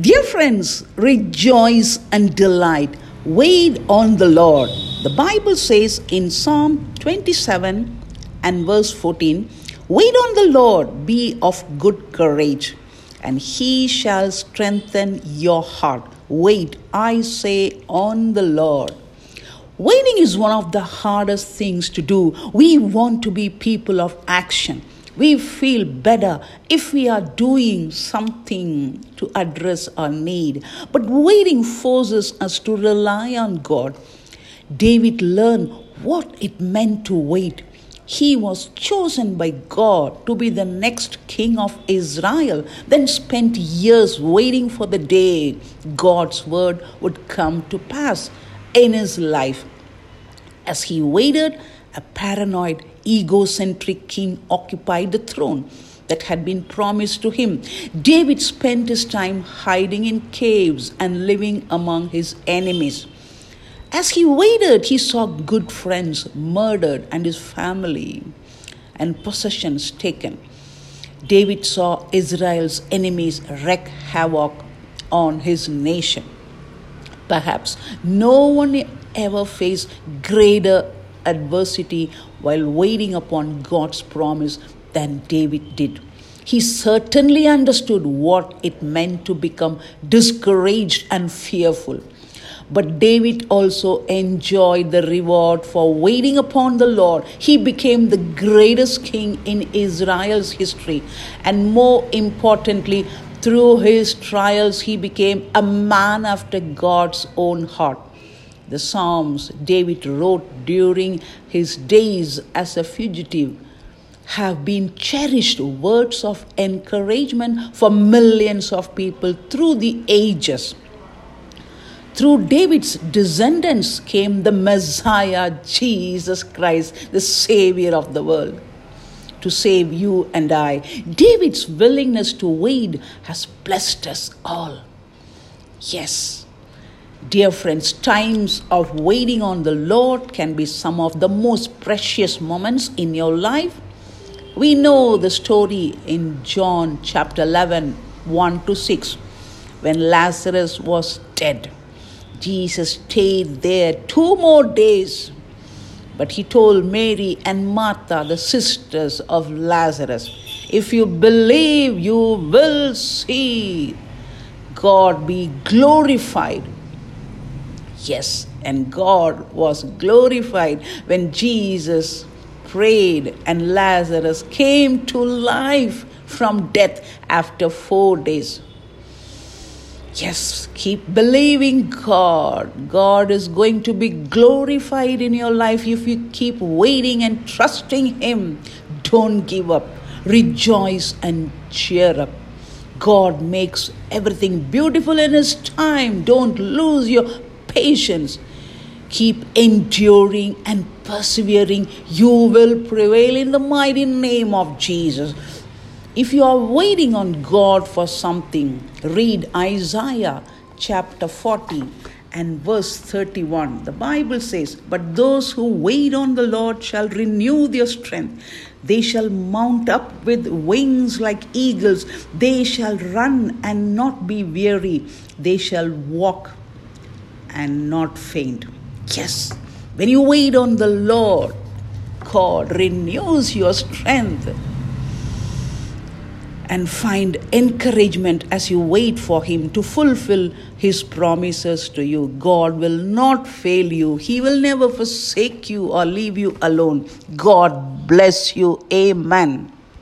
Dear friends, rejoice and delight. Wait on the Lord. The Bible says in Psalm 27 and verse 14 Wait on the Lord, be of good courage, and he shall strengthen your heart. Wait, I say, on the Lord. Waiting is one of the hardest things to do. We want to be people of action. We feel better if we are doing something to address our need. But waiting forces us to rely on God. David learned what it meant to wait. He was chosen by God to be the next king of Israel, then spent years waiting for the day God's word would come to pass in his life. As he waited, a paranoid, egocentric king occupied the throne that had been promised to him. David spent his time hiding in caves and living among his enemies. As he waited, he saw good friends murdered and his family and possessions taken. David saw Israel's enemies wreak havoc on his nation. Perhaps no one ever faced greater adversity while waiting upon God's promise than David did. He certainly understood what it meant to become discouraged and fearful. But David also enjoyed the reward for waiting upon the Lord. He became the greatest king in Israel's history. And more importantly, through his trials, he became a man after God's own heart. The Psalms David wrote during his days as a fugitive have been cherished words of encouragement for millions of people through the ages. Through David's descendants came the Messiah, Jesus Christ, the Savior of the world, to save you and I. David's willingness to wait has blessed us all. Yes, Dear friends, times of waiting on the Lord can be some of the most precious moments in your life. We know the story in John chapter 11, 1 to 6, when Lazarus was dead. Jesus stayed there two more days, but he told Mary and Martha, the sisters of Lazarus, If you believe, you will see God be glorified Yes, and God was glorified when Jesus prayed and Lazarus came to life from death after four days. Yes, keep believing God. God is going to be glorified in your life if you keep waiting and trusting Him. Don't give up. Rejoice and cheer up. God makes everything beautiful in His time. Don't lose your patience. Keep enduring and persevering. You will prevail in the mighty name of Jesus. If you are waiting on God for something, read Isaiah chapter 40 and verse 31. The Bible says, But those who wait on the Lord shall renew their strength. They shall mount up with wings like eagles. They shall run and not be weary. They shall walk and not faint. Yes, when you wait on the Lord, God renews your strength and find encouragement as you wait for Him to fulfill His promises to you. God will not fail you, He will never forsake you or leave you alone. God bless you. Amen.